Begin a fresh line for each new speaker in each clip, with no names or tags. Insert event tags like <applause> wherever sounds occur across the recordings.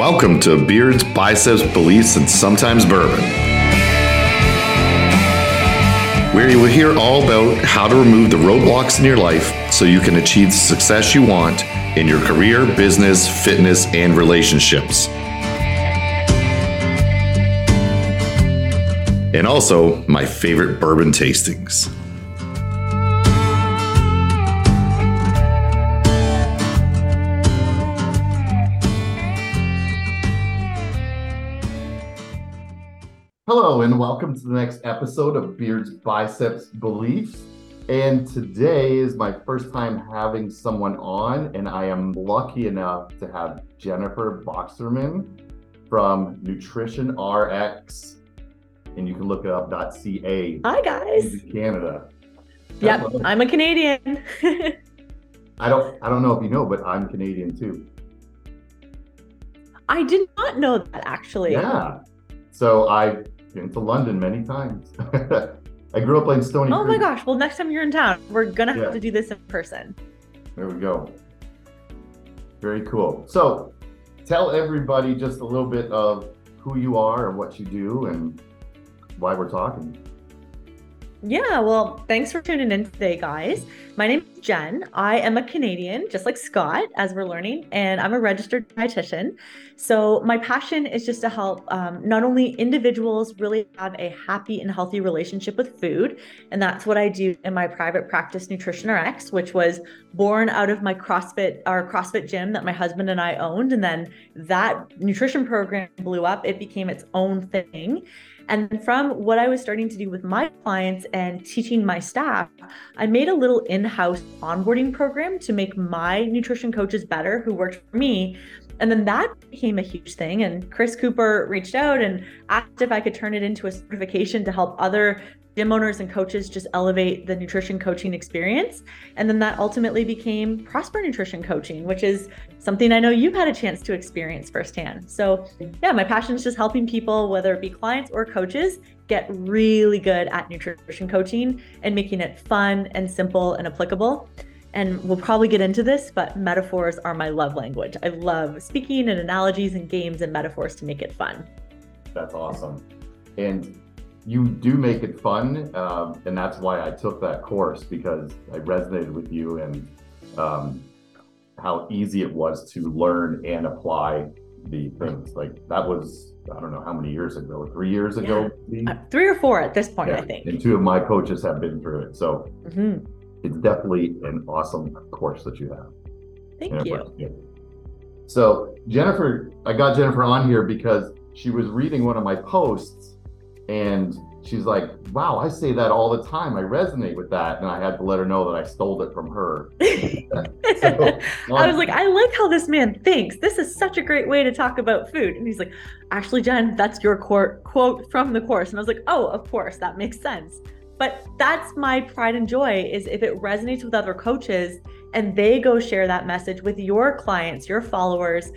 Welcome to Beards, Biceps, Beliefs, and Sometimes Bourbon, where you will hear all about how to remove the roadblocks in your life so you can achieve the success you want in your career, business, fitness, and relationships. And also, my favorite bourbon tastings. Hello, and welcome to the next episode of Beards, Biceps, Beliefs. And today is my first time having someone on, and I am lucky enough to have Jennifer Broxterman from Nutrition RX, and you can look it up .ca.
Hi guys.
Canada.
Yep, I'm a Canadian. <laughs>
I don't I don't know if you know, but I'm Canadian too.
I did not know that actually.
Yeah. So I've been to London many times. <laughs> I grew up in Stony
Oh my gosh. Well, next time you're in town, we're gonna have
Yeah.
to do this in person.
There we go. Very cool. So, tell everybody just a little bit of who you are and what you do and why we're talking.
Yeah, well, thanks for tuning in today, guys. My name is Jen. I am a Canadian, just like Scott, as we're learning, and I'm a registered dietitian. So, my passion is just to help um, not only individuals really have a happy and healthy relationship with food, and that's what I do in my private practice, Nutrition RX, which was born out of my CrossFit, our CrossFit gym that my husband and I owned. And then that nutrition program blew up, it became its own thing. And from what I was starting to do with my clients and teaching my staff, I made a little in house onboarding program to make my nutrition coaches better who worked for me. And then that became a huge thing. And Chris Cooper reached out and asked if I could turn it into a certification to help other gym owners and coaches just elevate the nutrition coaching experience. And then that ultimately became Prosper Nutrition Coaching, which is something I know you've had a chance to experience firsthand. So, yeah, my passion is just helping people, whether it be clients or coaches, get really good at nutrition coaching and making it fun and simple and applicable. And we'll probably get into this, but metaphors are my love language. I love speaking and analogies and games and metaphors to make it fun.
That's awesome. And you do make it fun. Um, and that's why I took that course because I resonated with you and um, how easy it was to learn and apply the things. Like that was, I don't know how many years ago, three years ago. maybe?
Uh, three or four at this point,
Yeah.
I think.
And two of my coaches have been through it. So
Mhm.
it's definitely an awesome course that you have.
Thank
it
you.
So Jennifer, I got Jennifer on here because she was reading one of my posts and she's like, wow, I say that all the time. I resonate with that. And I had to let her know that I stole it from her. <laughs>
I um, was like, I like how this man thinks. This is such a great way to talk about food. And he's like, actually, Jen, that's your quote quote from the course. And I was like, oh, of course, that makes sense. But that's my pride and joy is if it resonates with other coaches and they go share that message with your clients, your followers.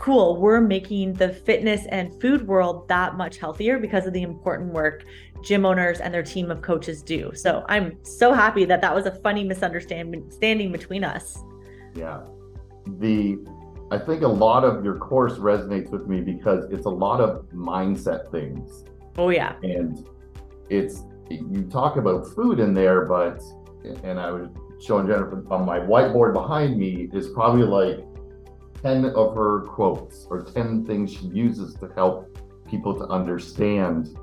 Cool, we're making the fitness and food world that much healthier because of the important work gym owners and their team of coaches do. So I'm so happy that that was a funny misunderstanding standing between us.
yeah. The I think a lot of your course resonates with me because it's a lot of mindset things.
Oh yeah.
and it's you talk about food in there but and i was showing jennifer on my whiteboard behind me is probably like 10 of her quotes or 10 things she uses to help people to understand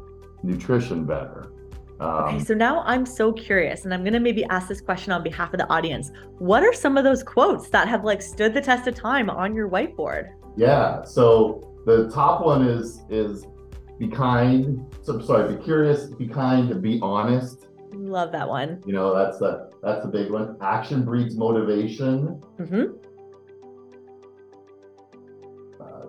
nutrition better
Okay,
um,
so now I'm so curious, and I'm gonna maybe ask this question on behalf of the audience. What are some of those quotes that have like stood the test of time on your whiteboard?
yeah so the top one is is be kind so I'm sorry be curious be kind be honest
Love that one.
you know that's the that's a big one action breeds motivation
hmm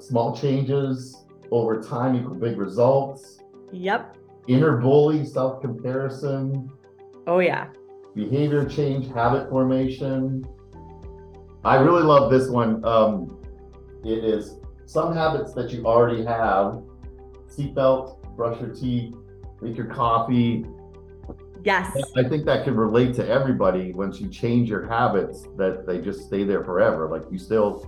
small changes over time equal big results.
Yep.
Inner bully, self comparison,
Oh yeah.
behavior change, habit formation. I really love this one. Um, it is some habits that you already have seatbelt, brush your teeth, make your coffee.
Yes.
I think that can relate to everybody once you change your habits that they just stay there forever. Like you still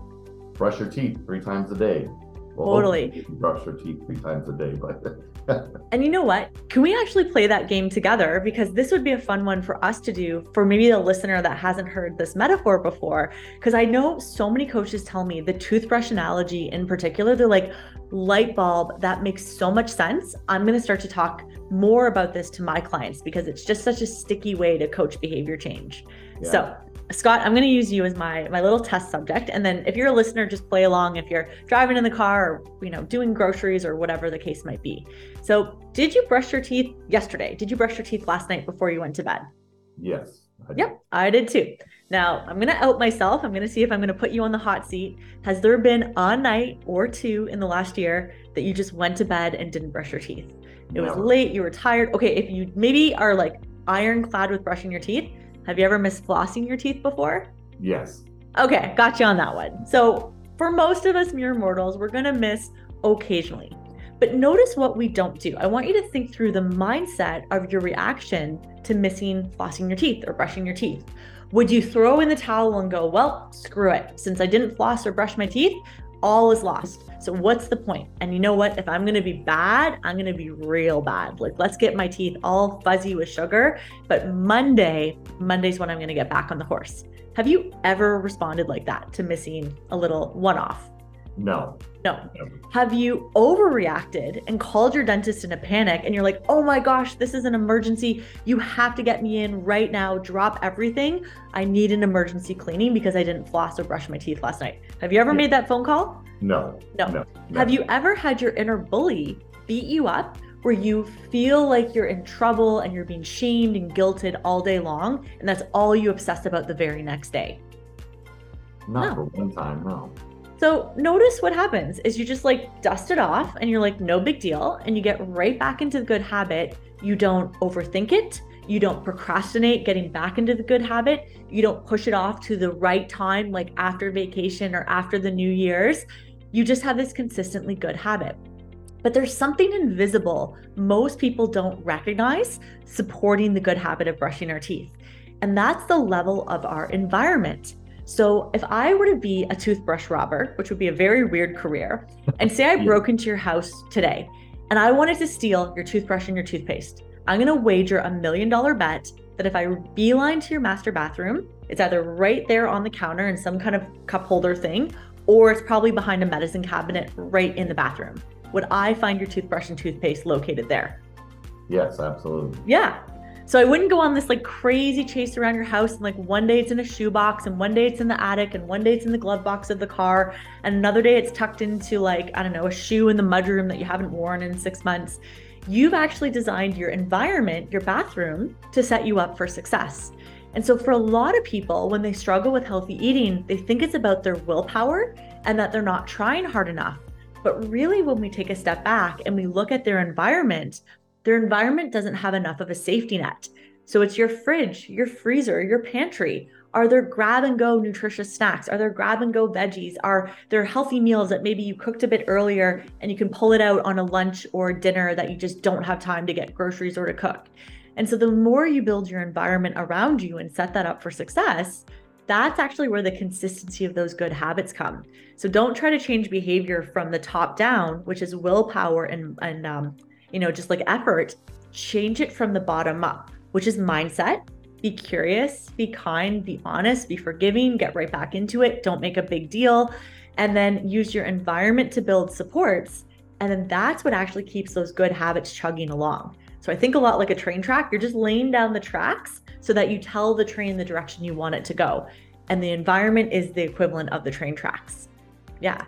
brush your teeth three times a day Well,
Totally.
brush your teeth three times a day, but <laughs>
And you know what? Can we actually play that game together? Because this would be a fun one for us to do for maybe the listener that hasn't heard this metaphor before. Because I know so many coaches tell me the toothbrush analogy in particular, they're like, light bulb, that makes so much sense. I'm going to start to talk more about this to my clients because it's just such a sticky way to coach behavior change.
Yeah.
So, Scott, I'm going to use you as my my little test subject, and then if you're a listener, just play along. If you're driving in the car, or you know, doing groceries or whatever the case might be. So, did you brush your teeth yesterday? Did you brush your teeth last night before you went to bed?
yes. I-
Yep, I did too. Now, I'm going to out myself. I'm going to see if I'm going to put you on the hot seat. Has there been a night or two in the last year that you just went to bed and didn't brush your teeth? It was late, you were tired. Okay, if you maybe are like ironclad with brushing your teeth, have you ever missed flossing your teeth before?
Yes.
Okay, got you on that one. So, for most of us mere mortals, we're going to miss occasionally. But notice what we don't do. I want you to think through the mindset of your reaction to missing flossing your teeth or brushing your teeth. Would you throw in the towel and go, well, screw it. Since I didn't floss or brush my teeth, all is lost. So, what's the point? And you know what? If I'm going to be bad, I'm going to be real bad. Like, let's get my teeth all fuzzy with sugar. But Monday, Monday's when I'm going to get back on the horse. Have you ever responded like that to missing a little one off?
No.
No.
Never.
Have you overreacted and called your dentist in a panic and you're like, oh my gosh, this is an emergency. You have to get me in right now. Drop everything. I need an emergency cleaning because I didn't floss or brush my teeth last night. Have you ever
Yeah.
made that phone call?
No.
No.
No.
Have you ever had your inner bully beat you up where you feel like you're in trouble and you're being shamed and guilted all day long? And that's all you obsess about the very next day.
Not
No.
for one time. No.
So notice what happens is you just like dust it off and you're like, no big deal. And you get right back into the good habit. You don't overthink it. You don't procrastinate getting back into the good habit. You don't push it off to the right time, like after vacation or after the New Year's. You just have this consistently good habit. But there's something invisible most people don't recognize supporting the good habit of brushing our teeth. And that's the level of our environment. So if I were to be a toothbrush robber, which would be a very weird career, <laughs> and say I broke into your house today and I wanted to steal your toothbrush and your toothpaste, I'm going to wager a million dollar bet that if I beeline to your master bathroom, it's either right there on the counter in some kind of cup holder thing, or it's probably behind a medicine cabinet right in the bathroom. Would I find your toothbrush and toothpaste located there?
Yes, absolutely.
Yeah. So I wouldn't go on this like crazy chase around your house and like one day it's in a shoebox and one day it's in the attic and one day it's in the glove box of the car and another day it's tucked into like I don't know a shoe in the mudroom that you haven't worn in 6 months. You've actually designed your environment, your bathroom to set you up for success. And so for a lot of people when they struggle with healthy eating, they think it's about their willpower and that they're not trying hard enough. But really when we take a step back and we look at their environment, their environment doesn't have enough of a safety net. So it's your fridge, your freezer, your pantry. Are there grab and go nutritious snacks? Are there grab and go veggies? Are there healthy meals that maybe you cooked a bit earlier and you can pull it out on a lunch or dinner that you just don't have time to get groceries or to cook? And so the more you build your environment around you and set that up for success, that's actually where the consistency of those good habits come. So don't try to change behavior from the top down, which is willpower and and um, you know just like effort. Change it from the bottom up, which is mindset. Be curious, be kind, be honest, be forgiving, get right back into it. Don't make a big deal, and then use your environment to build supports. And then that's what actually keeps those good habits chugging along. So I think a lot like a train track. You're just laying down the tracks so that you tell the train the direction you want it to go. And the environment is the equivalent of the train tracks. Yeah.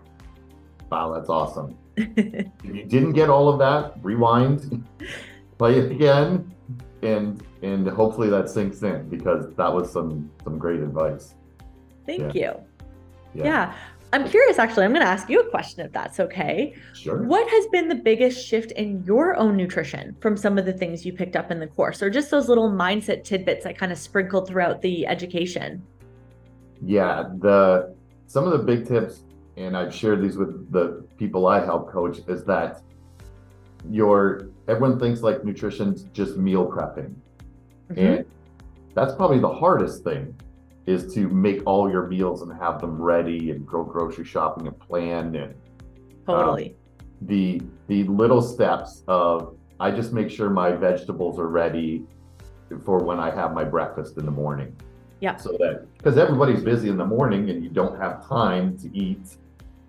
Wow, that's awesome. <laughs> If you didn't get all of that, rewind, <laughs> play it again, and and hopefully that sinks in because that was some some great advice.
Thank you.
Yeah.
Yeah. I'm curious, actually. I'm going to ask you a question if that's okay.
Sure.
What has been the biggest shift in your own nutrition from some of the things you picked up in the course, or just those little mindset tidbits that kind of sprinkled throughout the education?
Yeah, the some of the big tips, and I've shared these with the people I help coach, is that your everyone thinks like nutrition's just meal prepping.
Mhm.
And that's probably the hardest thing is to make all your meals and have them ready and go grocery shopping and plan and
Totally. Um,
the the little steps of I just make sure my vegetables are ready for when I have my breakfast in the morning.
Yeah.
So that because everybody's busy in the morning and you don't have time to eat.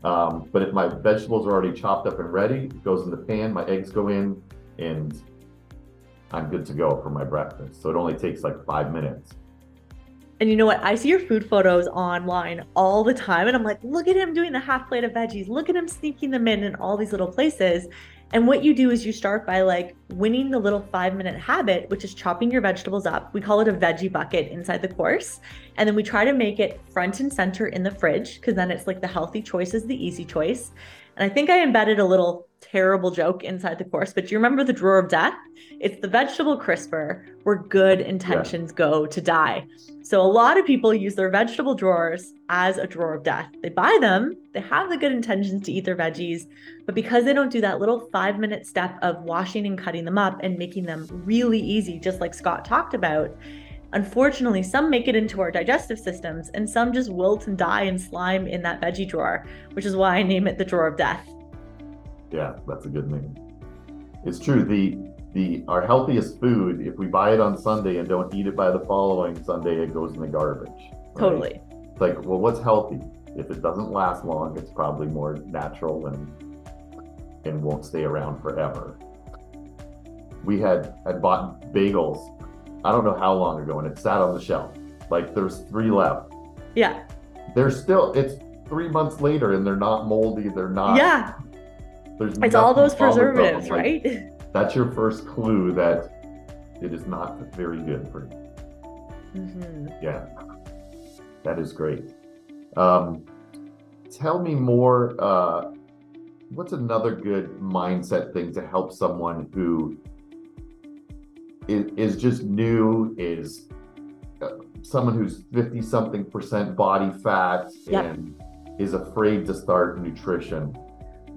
Um, but if my vegetables are already chopped up and ready, it goes in the pan, my eggs go in, and I'm good to go for my breakfast. So it only takes like five minutes.
And you know what? I see your food photos online all the time. And I'm like, look at him doing the half plate of veggies. Look at him sneaking them in in all these little places. And what you do is you start by like winning the little five minute habit, which is chopping your vegetables up. We call it a veggie bucket inside the course. And then we try to make it front and center in the fridge because then it's like the healthy choice is the easy choice. And I think I embedded a little terrible joke inside the course, but do you remember the drawer of death? It's the vegetable crisper where good intentions yeah. go to die. So a lot of people use their vegetable drawers as a drawer of death. They buy them, they have the good intentions to eat their veggies, but because they don't do that little five minute step of washing and cutting them up and making them really easy, just like Scott talked about, Unfortunately, some make it into our digestive systems and some just wilt and die and slime in that veggie drawer, which is why I name it the drawer of death.
Yeah, that's a good name. It's true. The the our healthiest food, if we buy it on Sunday and don't eat it by the following Sunday, it goes in the garbage. Right?
Totally.
It's like, well, what's healthy? If it doesn't last long, it's probably more natural and and won't stay around forever. We had had bought bagels I don't know how long ago, and it sat on the shelf. Like there's three left.
Yeah.
They're still it's three months later, and they're not moldy. They're not.
Yeah. There's it's all those preservatives, like, right?
That's your first clue that it is not very good for you. Mm-hmm. Yeah, that is great. Um, tell me more. Uh, what's another good mindset thing to help someone who is, is just new, is uh, someone who's 50 something percent body fat yep. and is afraid to start nutrition?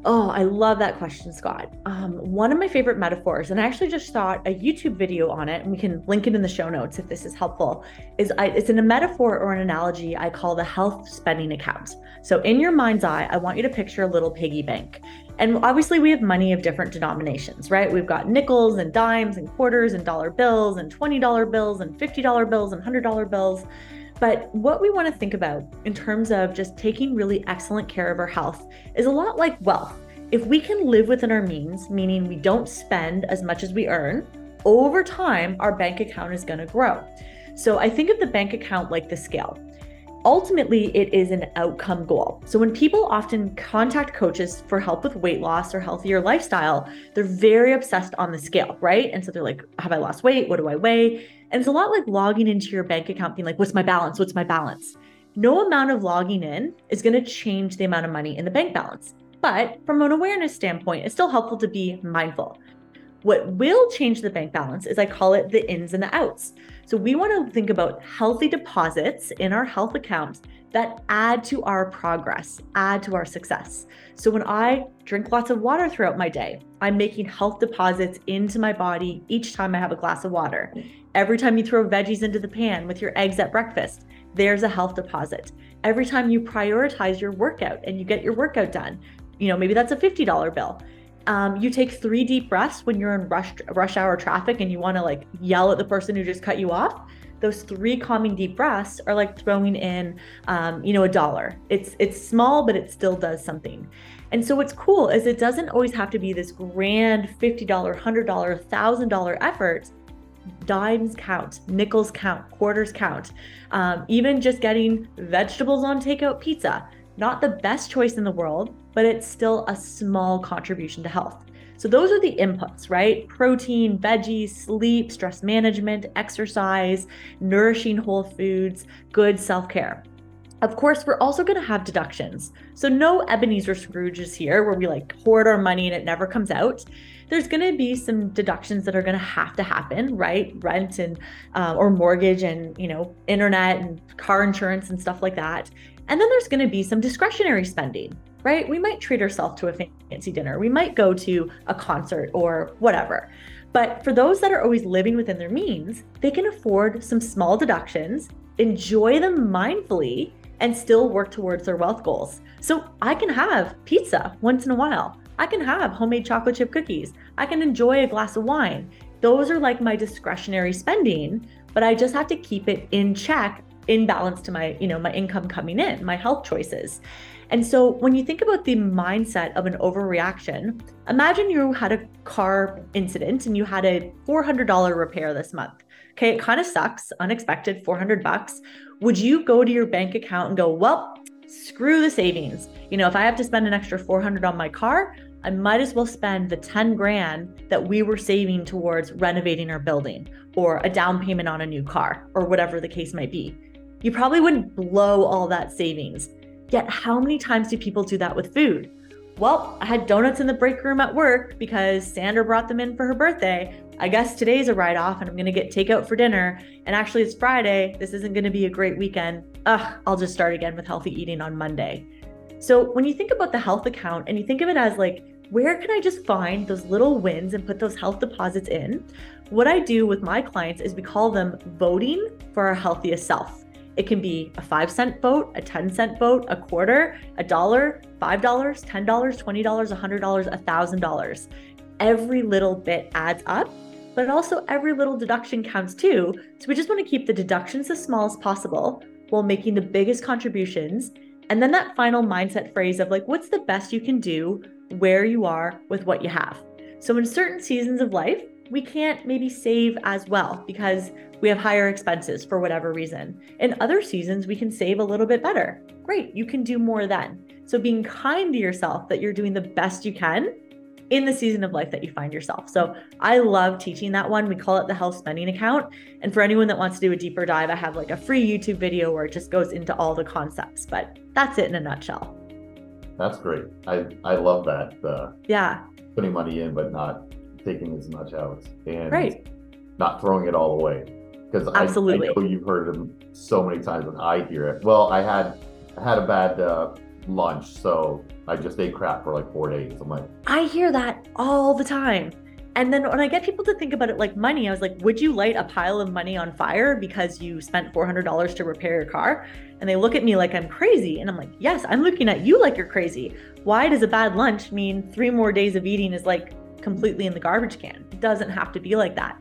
Oh, I love that question, Scott. Um, one of my favorite metaphors, and I actually just saw a YouTube video on it, and we can link it in the show notes if this is helpful. Is I, it's in a metaphor or an analogy I call the health spending account. So, in your mind's eye, I want you to picture a little piggy bank, and obviously, we have money of different denominations, right? We've got nickels and dimes and quarters and dollar bills and $20 bills and $50 bills and $100 bills. But what we want to think about in terms of just taking really excellent care of our health is a lot like wealth. If we can live within our means, meaning we don't spend as much as we earn, over time, our bank account is going to grow. So I think of the bank account like the scale ultimately it is an outcome goal. So when people often contact coaches for help with weight loss or healthier lifestyle, they're very obsessed on the scale, right? And so they're like, have I lost weight? What do I weigh? And it's a lot like logging into your bank account being like, what's my balance? What's my balance? No amount of logging in is going to change the amount of money in the bank balance. But from an awareness standpoint, it's still helpful to be mindful. What will change the bank balance is I call it the ins and the outs. So we want to think about healthy deposits in our health accounts that add to our progress, add to our success. So when I drink lots of water throughout my day, I'm making health deposits into my body each time I have a glass of water. Every time you throw veggies into the pan with your eggs at breakfast, there's a health deposit. Every time you prioritize your workout and you get your workout done, you know, maybe that's a $50 bill. Um, you take three deep breaths when you're in rush rush hour traffic and you want to like yell at the person who just cut you off. Those three calming deep breaths are like throwing in, um, you know, a dollar. It's it's small, but it still does something. And so what's cool is it doesn't always have to be this grand $50, $100, $1,000 effort. Dimes count, nickels count, quarters count. Um, even just getting vegetables on takeout pizza, not the best choice in the world, but it's still a small contribution to health. So, those are the inputs, right? Protein, veggies, sleep, stress management, exercise, nourishing whole foods, good self care. Of course, we're also going to have deductions. So, no Ebenezer Scrooges here where we like hoard our money and it never comes out. There's going to be some deductions that are going to have to happen, right? Rent and uh, or mortgage and you know internet and car insurance and stuff like that. And then there's going to be some discretionary spending, right? We might treat ourselves to a fancy dinner. We might go to a concert or whatever. But for those that are always living within their means, they can afford some small deductions, enjoy them mindfully, and still work towards their wealth goals. So I can have pizza once in a while. I can have homemade chocolate chip cookies. I can enjoy a glass of wine. Those are like my discretionary spending, but I just have to keep it in check in balance to my, you know, my income coming in, my health choices. And so when you think about the mindset of an overreaction, imagine you had a car incident and you had a $400 repair this month. Okay, it kind of sucks, unexpected, 400 bucks. Would you go to your bank account and go, "Well, screw the savings. You know, if I have to spend an extra 400 on my car, I might as well spend the 10 grand that we were saving towards renovating our building or a down payment on a new car or whatever the case might be. You probably wouldn't blow all that savings. Yet, how many times do people do that with food? Well, I had donuts in the break room at work because Sandra brought them in for her birthday. I guess today's a write off and I'm going to get takeout for dinner. And actually, it's Friday. This isn't going to be a great weekend. Ugh, I'll just start again with healthy eating on Monday. So, when you think about the health account and you think of it as like, where can I just find those little wins and put those health deposits in? What I do with my clients is we call them voting for our healthiest self. It can be a five cent vote, a 10 cent vote, a quarter, a dollar, $5, $10, $20, a $100, a $1,000. Every little bit adds up, but also every little deduction counts too. So we just want to keep the deductions as small as possible while making the biggest contributions. And then that final mindset phrase of like, what's the best you can do where you are with what you have? So in certain seasons of life, we can't maybe save as well because we have higher expenses for whatever reason. In other seasons, we can save a little bit better. Great, you can do more then. So, being kind to yourself that you're doing the best you can in the season of life that you find yourself. So, I love teaching that one. We call it the health spending account. And for anyone that wants to do a deeper dive, I have like a free YouTube video where it just goes into all the concepts. But that's it in a nutshell.
That's great. I, I love that. Uh,
yeah.
Putting money in, but not taking as much out. And
right.
not throwing it all away because I, I, know you've heard them so many times and I hear it. Well, I had I had a bad uh, lunch, so I just ate crap for like four days. I'm like,
I hear that all the time. And then when I get people to think about it like money, I was like, would you light a pile of money on fire because you spent $400 to repair your car? And they look at me like I'm crazy. And I'm like, yes, I'm looking at you like you're crazy. Why does a bad lunch mean three more days of eating is like completely in the garbage can? It doesn't have to be like that.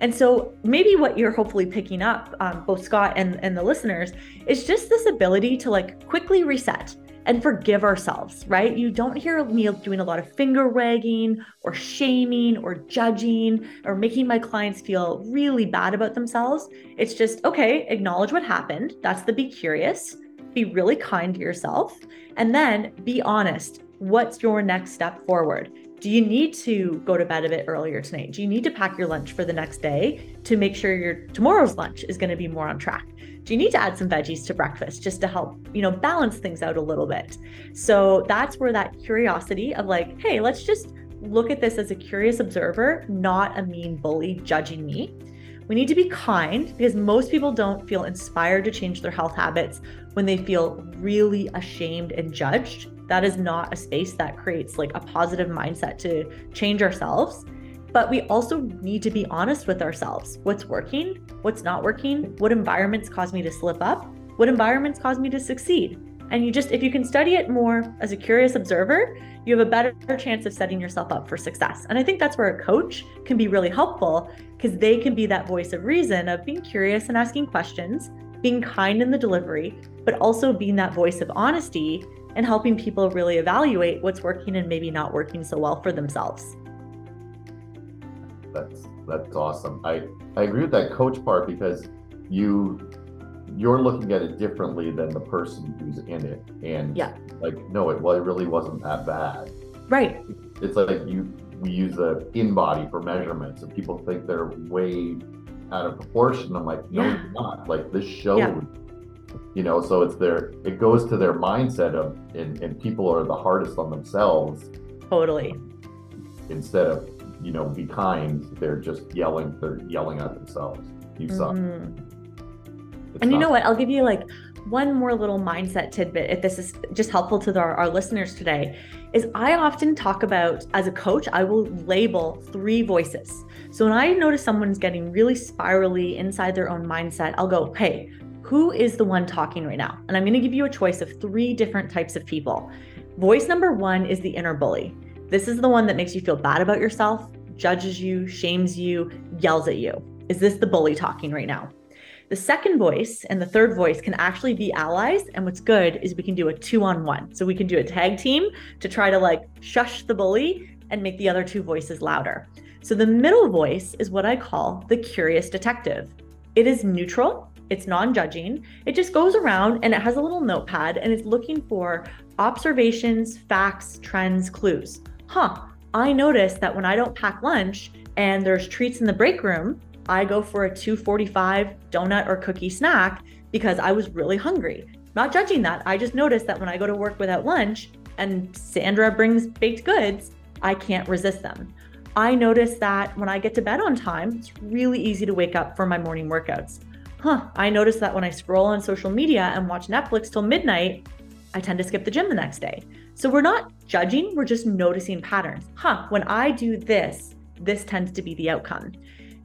And so maybe what you're hopefully picking up, um, both Scott and, and the listeners, is just this ability to like quickly reset and forgive ourselves, right? You don't hear me doing a lot of finger wagging or shaming or judging or making my clients feel really bad about themselves. It's just, okay, acknowledge what happened. That's the be curious, be really kind to yourself, and then be honest. What's your next step forward? Do you need to go to bed a bit earlier tonight? Do you need to pack your lunch for the next day to make sure your tomorrow's lunch is going to be more on track? Do you need to add some veggies to breakfast just to help, you know, balance things out a little bit? So that's where that curiosity of like, hey, let's just look at this as a curious observer, not a mean bully judging me. We need to be kind because most people don't feel inspired to change their health habits when they feel really ashamed and judged that is not a space that creates like a positive mindset to change ourselves. But we also need to be honest with ourselves. What's working? What's not working? What environments cause me to slip up? What environments cause me to succeed? And you just, if you can study it more as a curious observer, you have a better chance of setting yourself up for success. And I think that's where a coach can be really helpful because they can be that voice of reason of being curious and asking questions, being kind in the delivery, but also being that voice of honesty and helping people really evaluate what's working and maybe not working so well for themselves.
That's that's awesome. I I agree with that coach part because you you're looking at it differently than the person who's in it and
yeah
like no it well it really wasn't that bad
right
it's like you we use the InBody for measurements and people think they're way out of proportion i'm like no yeah. not like this show yeah you know so it's their it goes to their mindset of and, and people are the hardest on themselves.
Totally.
Instead of you know be kind they're just yelling they're yelling at themselves. You suck. Mm-hmm.
and you know what? I'll give you like one more little mindset tidbit if this is just helpful to our, our listeners today is i often talk about as a coach i will label three voices. So when i notice someone's getting really spirally inside their own mindset i'll go hey who is the one talking right now? And I'm going to give you a choice of three different types of people. Voice number one is the inner bully. This is the one that makes you feel bad about yourself, judges you, shames you, yells at you. Is this the bully talking right now? The second voice and the third voice can actually be allies. And what's good is we can do a two on one. So we can do a tag team to try to like shush the bully and make the other two voices louder. So the middle voice is what I call the curious detective. It is neutral, it's non judging. It just goes around and it has a little notepad and it's looking for observations, facts, trends, clues. Huh, I noticed that when I don't pack lunch and there's treats in the break room, I go for a 245 donut or cookie snack because I was really hungry. Not judging that. I just noticed that when I go to work without lunch and Sandra brings baked goods, I can't resist them. I notice that when I get to bed on time, it's really easy to wake up for my morning workouts. Huh, I notice that when I scroll on social media and watch Netflix till midnight, I tend to skip the gym the next day. So we're not judging, we're just noticing patterns. Huh, when I do this, this tends to be the outcome.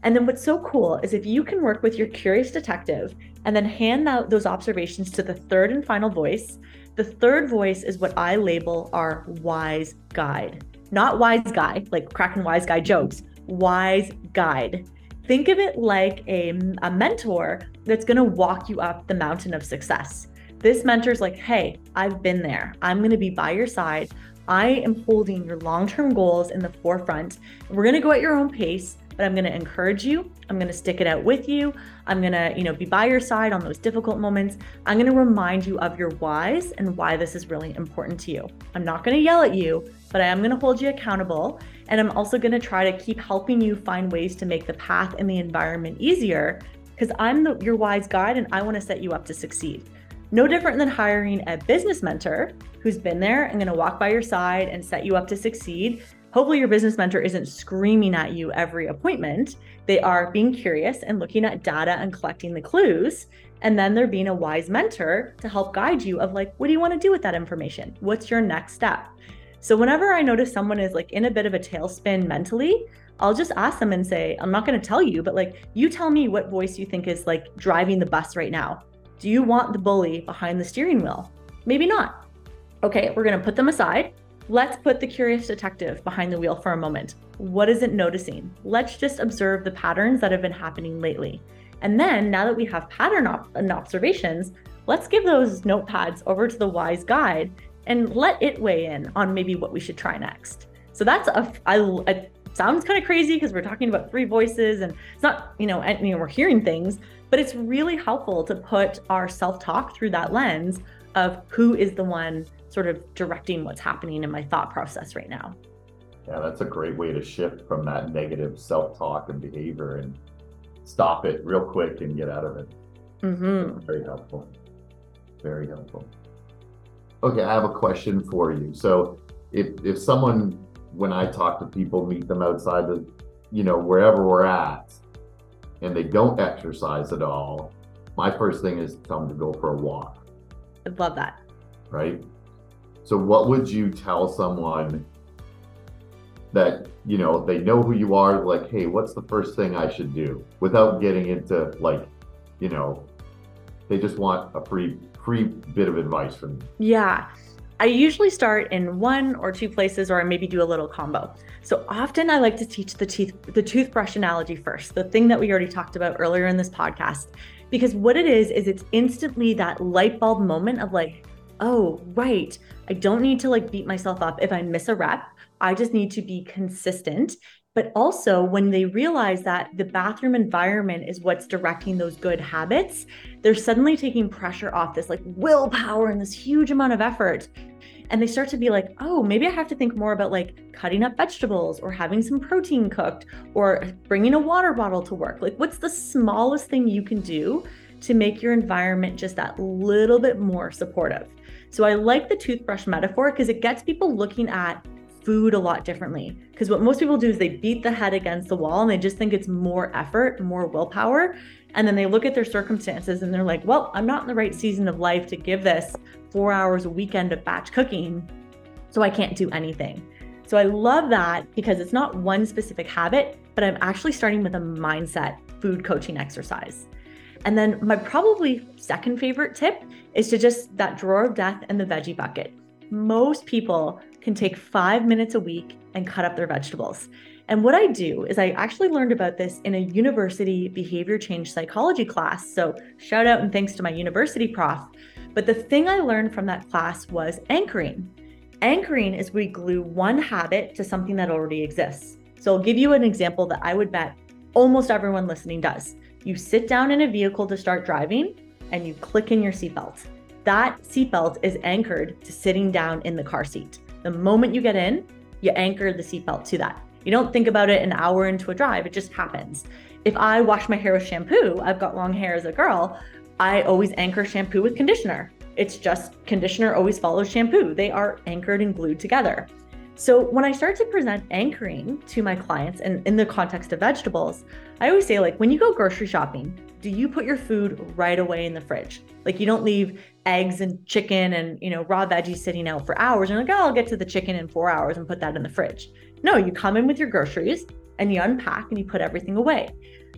And then what's so cool is if you can work with your curious detective and then hand out those observations to the third and final voice, the third voice is what I label our wise guide. Not wise guy, like cracking wise guy jokes, wise guide. Think of it like a, a mentor that's going to walk you up the mountain of success. This mentor's like, hey, I've been there. I'm going to be by your side. I am holding your long term goals in the forefront. We're going to go at your own pace but I'm going to encourage you. I'm going to stick it out with you. I'm going to, you know, be by your side on those difficult moments. I'm going to remind you of your whys and why this is really important to you. I'm not going to yell at you, but I am going to hold you accountable. And I'm also going to try to keep helping you find ways to make the path and the environment easier because I'm the, your wise guide and I want to set you up to succeed. No different than hiring a business mentor who's been there and going to walk by your side and set you up to succeed Hopefully, your business mentor isn't screaming at you every appointment. They are being curious and looking at data and collecting the clues. And then they're being a wise mentor to help guide you of like, what do you want to do with that information? What's your next step? So whenever I notice someone is like in a bit of a tailspin mentally, I'll just ask them and say, I'm not going to tell you, but like, you tell me what voice you think is like driving the bus right now. Do you want the bully behind the steering wheel? Maybe not. Okay, we're going to put them aside Let's put the curious detective behind the wheel for a moment. What is it noticing? Let's just observe the patterns that have been happening lately. And then, now that we have pattern op- and observations, let's give those notepads over to the wise guide and let it weigh in on maybe what we should try next. So that's a, I, it sounds kind of crazy because we're talking about three voices and it's not, you know, and, you know, we're hearing things, but it's really helpful to put our self talk through that lens of who is the one sort of directing what's happening in my thought process right now.
Yeah, that's a great way to shift from that negative self talk and behavior and stop it real quick and get out of it.
Mm-hmm.
Very helpful. Very helpful. Okay, I have a question for you. So, if if someone, when I talk to people, meet them outside the, you know, wherever we're at, and they don't exercise at all, my first thing is tell them to go for a walk.
I love that.
Right. So what would you tell someone that, you know, they know who you are, like, hey, what's the first thing I should do without getting into like, you know, they just want a free free bit of advice from you.
Yeah. I usually start in one or two places or I maybe do a little combo. So often I like to teach the teeth the toothbrush analogy first, the thing that we already talked about earlier in this podcast. Because what it is is it's instantly that light bulb moment of like, oh, right. I don't need to like beat myself up if I miss a rep. I just need to be consistent. But also, when they realize that the bathroom environment is what's directing those good habits, they're suddenly taking pressure off this like willpower and this huge amount of effort. And they start to be like, oh, maybe I have to think more about like cutting up vegetables or having some protein cooked or bringing a water bottle to work. Like, what's the smallest thing you can do to make your environment just that little bit more supportive? So I like the toothbrush metaphor because it gets people looking at food a lot differently. Because what most people do is they beat the head against the wall and they just think it's more effort, more willpower. And then they look at their circumstances and they're like, well, I'm not in the right season of life to give this four hours a weekend of batch cooking. So I can't do anything. So I love that because it's not one specific habit, but I'm actually starting with a mindset food coaching exercise. And then my probably second favorite tip is to just that drawer of death and the veggie bucket. Most people can take five minutes a week and cut up their vegetables. And what I do is I actually learned about this in a university behavior change psychology class. So shout out and thanks to my university prof. But the thing I learned from that class was anchoring. Anchoring is we glue one habit to something that already exists. So I'll give you an example that I would bet almost everyone listening does. You sit down in a vehicle to start driving and you click in your seatbelt. That seatbelt is anchored to sitting down in the car seat. The moment you get in, you anchor the seatbelt to that. You don't think about it an hour into a drive, it just happens. If I wash my hair with shampoo, I've got long hair as a girl, I always anchor shampoo with conditioner. It's just conditioner always follows shampoo. They are anchored and glued together. So when I start to present anchoring to my clients and in the context of vegetables, I always say like when you go grocery shopping, do you put your food right away in the fridge? Like you don't leave eggs and chicken and you know raw veggies sitting out for hours and like oh I'll get to the chicken in 4 hours and put that in the fridge. No, you come in with your groceries and you unpack and you put everything away.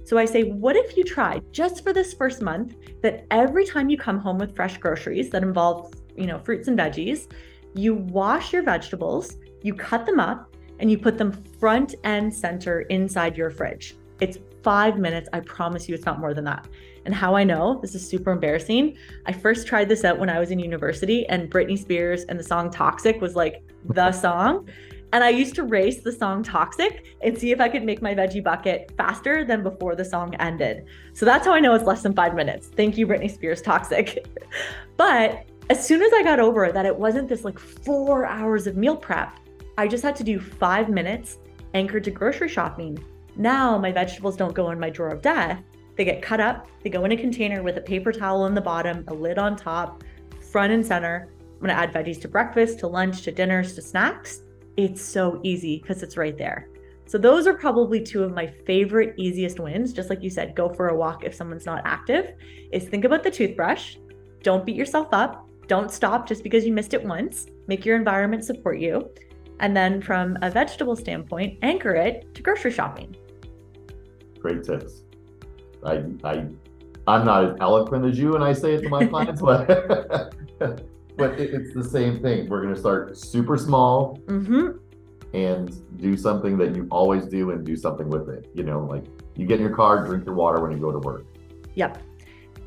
So I say, what if you tried just for this first month that every time you come home with fresh groceries that involve, you know, fruits and veggies, you wash your vegetables, you cut them up, and you put them front and center inside your fridge. It's five minutes. I promise you it's not more than that. And how I know this is super embarrassing. I first tried this out when I was in university, and Britney Spears and the song Toxic was like the <laughs> song. And I used to race the song Toxic and see if I could make my veggie bucket faster than before the song ended. So that's how I know it's less than five minutes. Thank you, Britney Spears Toxic. <laughs> but as soon as I got over that it wasn't this like four hours of meal prep, I just had to do five minutes anchored to grocery shopping. Now my vegetables don't go in my drawer of death. They get cut up, they go in a container with a paper towel on the bottom, a lid on top, front and center. I'm gonna add veggies to breakfast, to lunch, to dinners, to snacks it's so easy because it's right there. So those are probably two of my favorite easiest wins. Just like you said, go for a walk if someone's not active. Is think about the toothbrush. Don't beat yourself up. Don't stop just because you missed it once. Make your environment support you. And then from a vegetable standpoint, anchor it to grocery shopping.
Great tips. I I I'm not as eloquent as you and I say it to my <laughs> clients, but <laughs> but it, it's the same thing. We're going to start super small
mm-hmm.
and do something that you always do and do something with it. You know, like you get in your car, drink your water when you go to work.
Yep.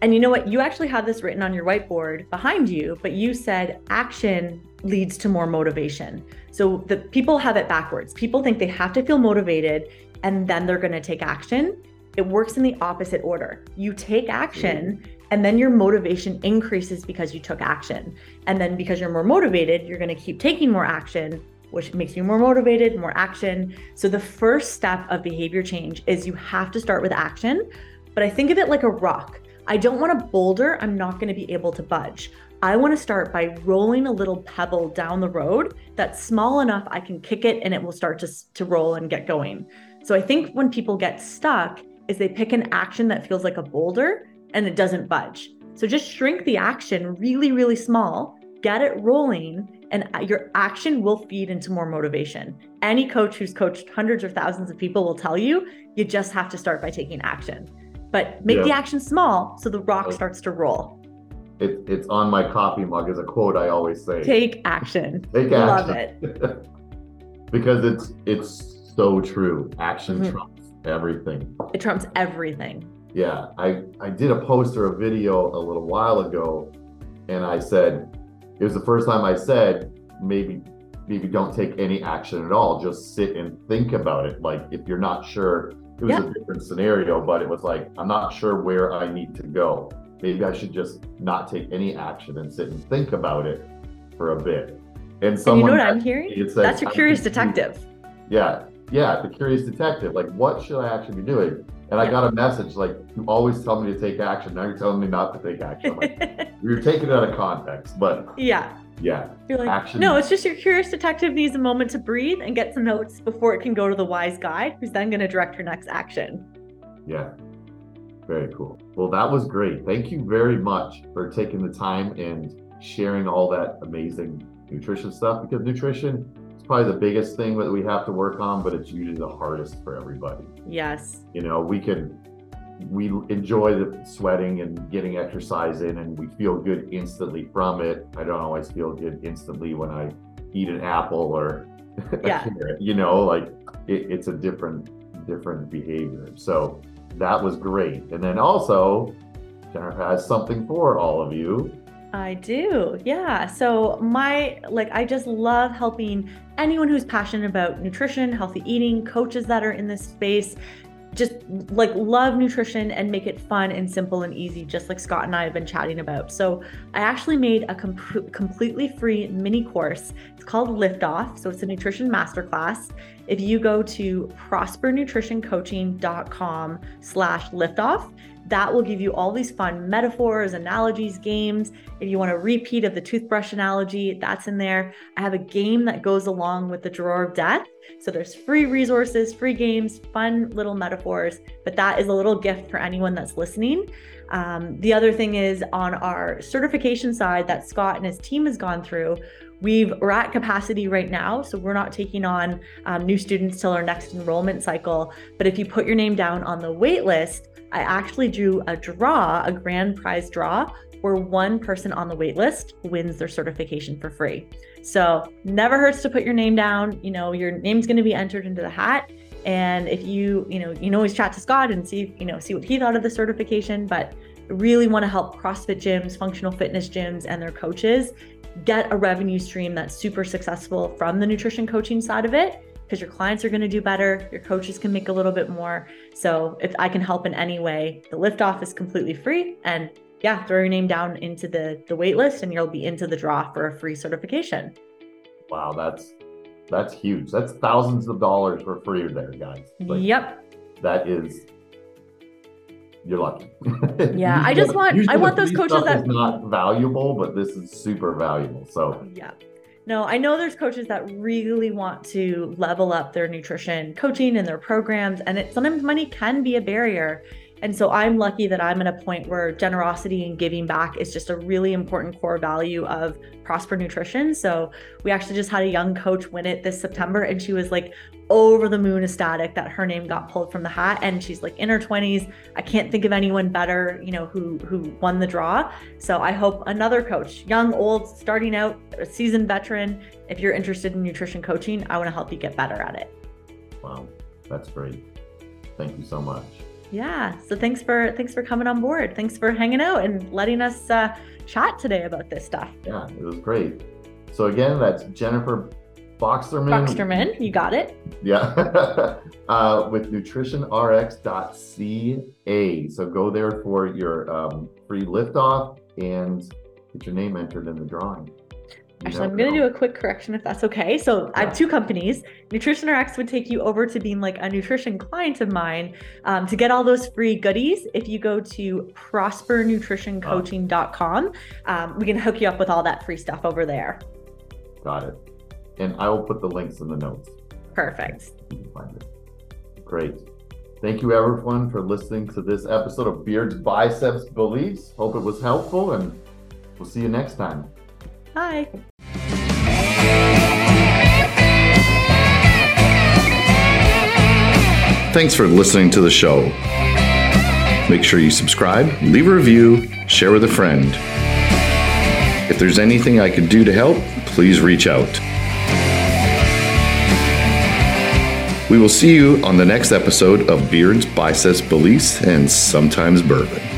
And you know what? You actually have this written on your whiteboard behind you, but you said action leads to more motivation. So the people have it backwards. People think they have to feel motivated and then they're going to take action. It works in the opposite order. You take action and then your motivation increases because you took action. And then because you're more motivated, you're going to keep taking more action, which makes you more motivated, more action. So the first step of behavior change is you have to start with action. But I think of it like a rock. I don't want a boulder I'm not going to be able to budge. I want to start by rolling a little pebble down the road that's small enough I can kick it and it will start to, to roll and get going. So I think when people get stuck, is they pick an action that feels like a boulder and it doesn't budge. So just shrink the action really, really small, get it rolling, and uh, your action will feed into more motivation. Any coach who's coached hundreds or thousands of people will tell you you just have to start by taking action. But make yeah. the action small so the rock starts to roll.
It, it's on my coffee mug as a quote I always say.
Take action.
Take action. Love it. <laughs> because it's it's so true. Action mm-hmm. trumps everything.
It trumps everything.
Yeah, I, I did a post or a video a little while ago, and I said it was the first time I said maybe maybe don't take any action at all. Just sit and think about it. Like if you're not sure, it was yeah. a different scenario, but it was like I'm not sure where I need to go. Maybe I should just not take any action and sit and think about it for a bit.
And someone, and you know what I'm hearing? Says, That's your curious detective.
Yeah, yeah, the curious detective. Like, what should I actually be doing? And I got a message like, you always tell me to take action. Now you're telling me not to take action. Like, <laughs> you're taking it out of context, but
yeah,
yeah.
You're like, action. No, it's just your curious detective needs a moment to breathe and get some notes before it can go to the wise guy, who's then going to direct her next action.
Yeah, very cool. Well, that was great. Thank you very much for taking the time and sharing all that amazing nutrition stuff because nutrition probably the biggest thing that we have to work on, but it's usually the hardest for everybody.
Yes.
You know, we can we enjoy the sweating and getting exercise in, and we feel good instantly from it. I don't always feel good instantly when I eat an apple or <laughs>
Yeah.
a carrot. You know, like it, it's a different different behavior. So that was great. And then also, Jennifer has something for all of you.
I do. Yeah. So my like I just love helping anyone who's passionate about nutrition, healthy eating, coaches that are in this space just like love nutrition and make it fun and simple and easy just like Scott and I have been chatting about. So I actually made a com- completely free mini course. It's called Lift Off. So it's a nutrition masterclass. If you go to prospernutritioncoaching.com slash liftoff, that will give you all these fun metaphors, analogies, games. If you want a repeat of the toothbrush analogy, that's in there. I have a game that goes along with the drawer of death. So there's free resources, free games, fun little metaphors, but that is a little gift for anyone that's listening. Um, the other thing is on our certification side that Scott and his team has gone through, We've we're at capacity right now, so we're not taking on um, new students till our next enrollment cycle. But if you put your name down on the wait list, I actually drew a draw, a grand prize draw, where one person on the waitlist wins their certification for free. So never hurts to put your name down. You know, your name's going to be entered into the hat. And if you, you know, you can always chat to Scott and see, you know, see what he thought of the certification. But really want to help CrossFit gyms, functional fitness gyms, and their coaches get a revenue stream that's super successful from the nutrition coaching side of it because your clients are going to do better, your coaches can make a little bit more. So if I can help in any way, the lift off is completely free and yeah, throw your name down into the the wait list and you'll be into the draw for a free certification.
Wow, that's that's huge. That's thousands of dollars for free there, guys.
Like, yep.
That is you're lucky. <laughs>
Yeah, I just want I want those coaches that
is not valuable, but this is super valuable. So
yeah. No, I know there's coaches that really want to level up their nutrition coaching and their programs, and it sometimes money can be a barrier. And so I'm lucky that I'm at a point where generosity and giving back is just a really important core value of Prosper Nutrition. So we actually just had a young coach win it this September, and she was like over the moon ecstatic that her name got pulled from the hat. And she's like in her 20s. I can't think of anyone better, you know, who who won the draw. So I hope another coach, young, old, starting out, a seasoned veteran, if you're interested in nutrition coaching, I want to help you get better at it.
Wow, that's great. Thank you so much.
Yeah. So thanks for thanks for coming on board. Thanks for hanging out and letting us uh, chat today about this stuff.
Yeah, it was great. So again, that's Jennifer Broxterman.
Broxterman, you got it.
Yeah, <laughs> uh, with nutritionrx.ca. So go there for your um, free liftoff and get your name entered in the drawing.
Actually, I'm going to do a quick correction if that's okay. So yeah. I have two companies. NutritionRx would take you over to being like a nutrition client of mine um, to get all those free goodies. If you go to prospernutritioncoaching.com, um, we can hook you up with all that free stuff over there.
Got it. And I will put the links in the notes.
Perfect.
You can find it. Great. Thank you, everyone, for listening to this episode of Beards, Biceps, Beliefs. Hope it was helpful, and we'll see you next time.
Bye.
Thanks for listening to the show. Make sure you subscribe, leave a review, share with a friend. If there's anything I could do to help, please reach out. We will see you on the next episode of Beards, Biceps, Beliefs, and sometimes Bourbon.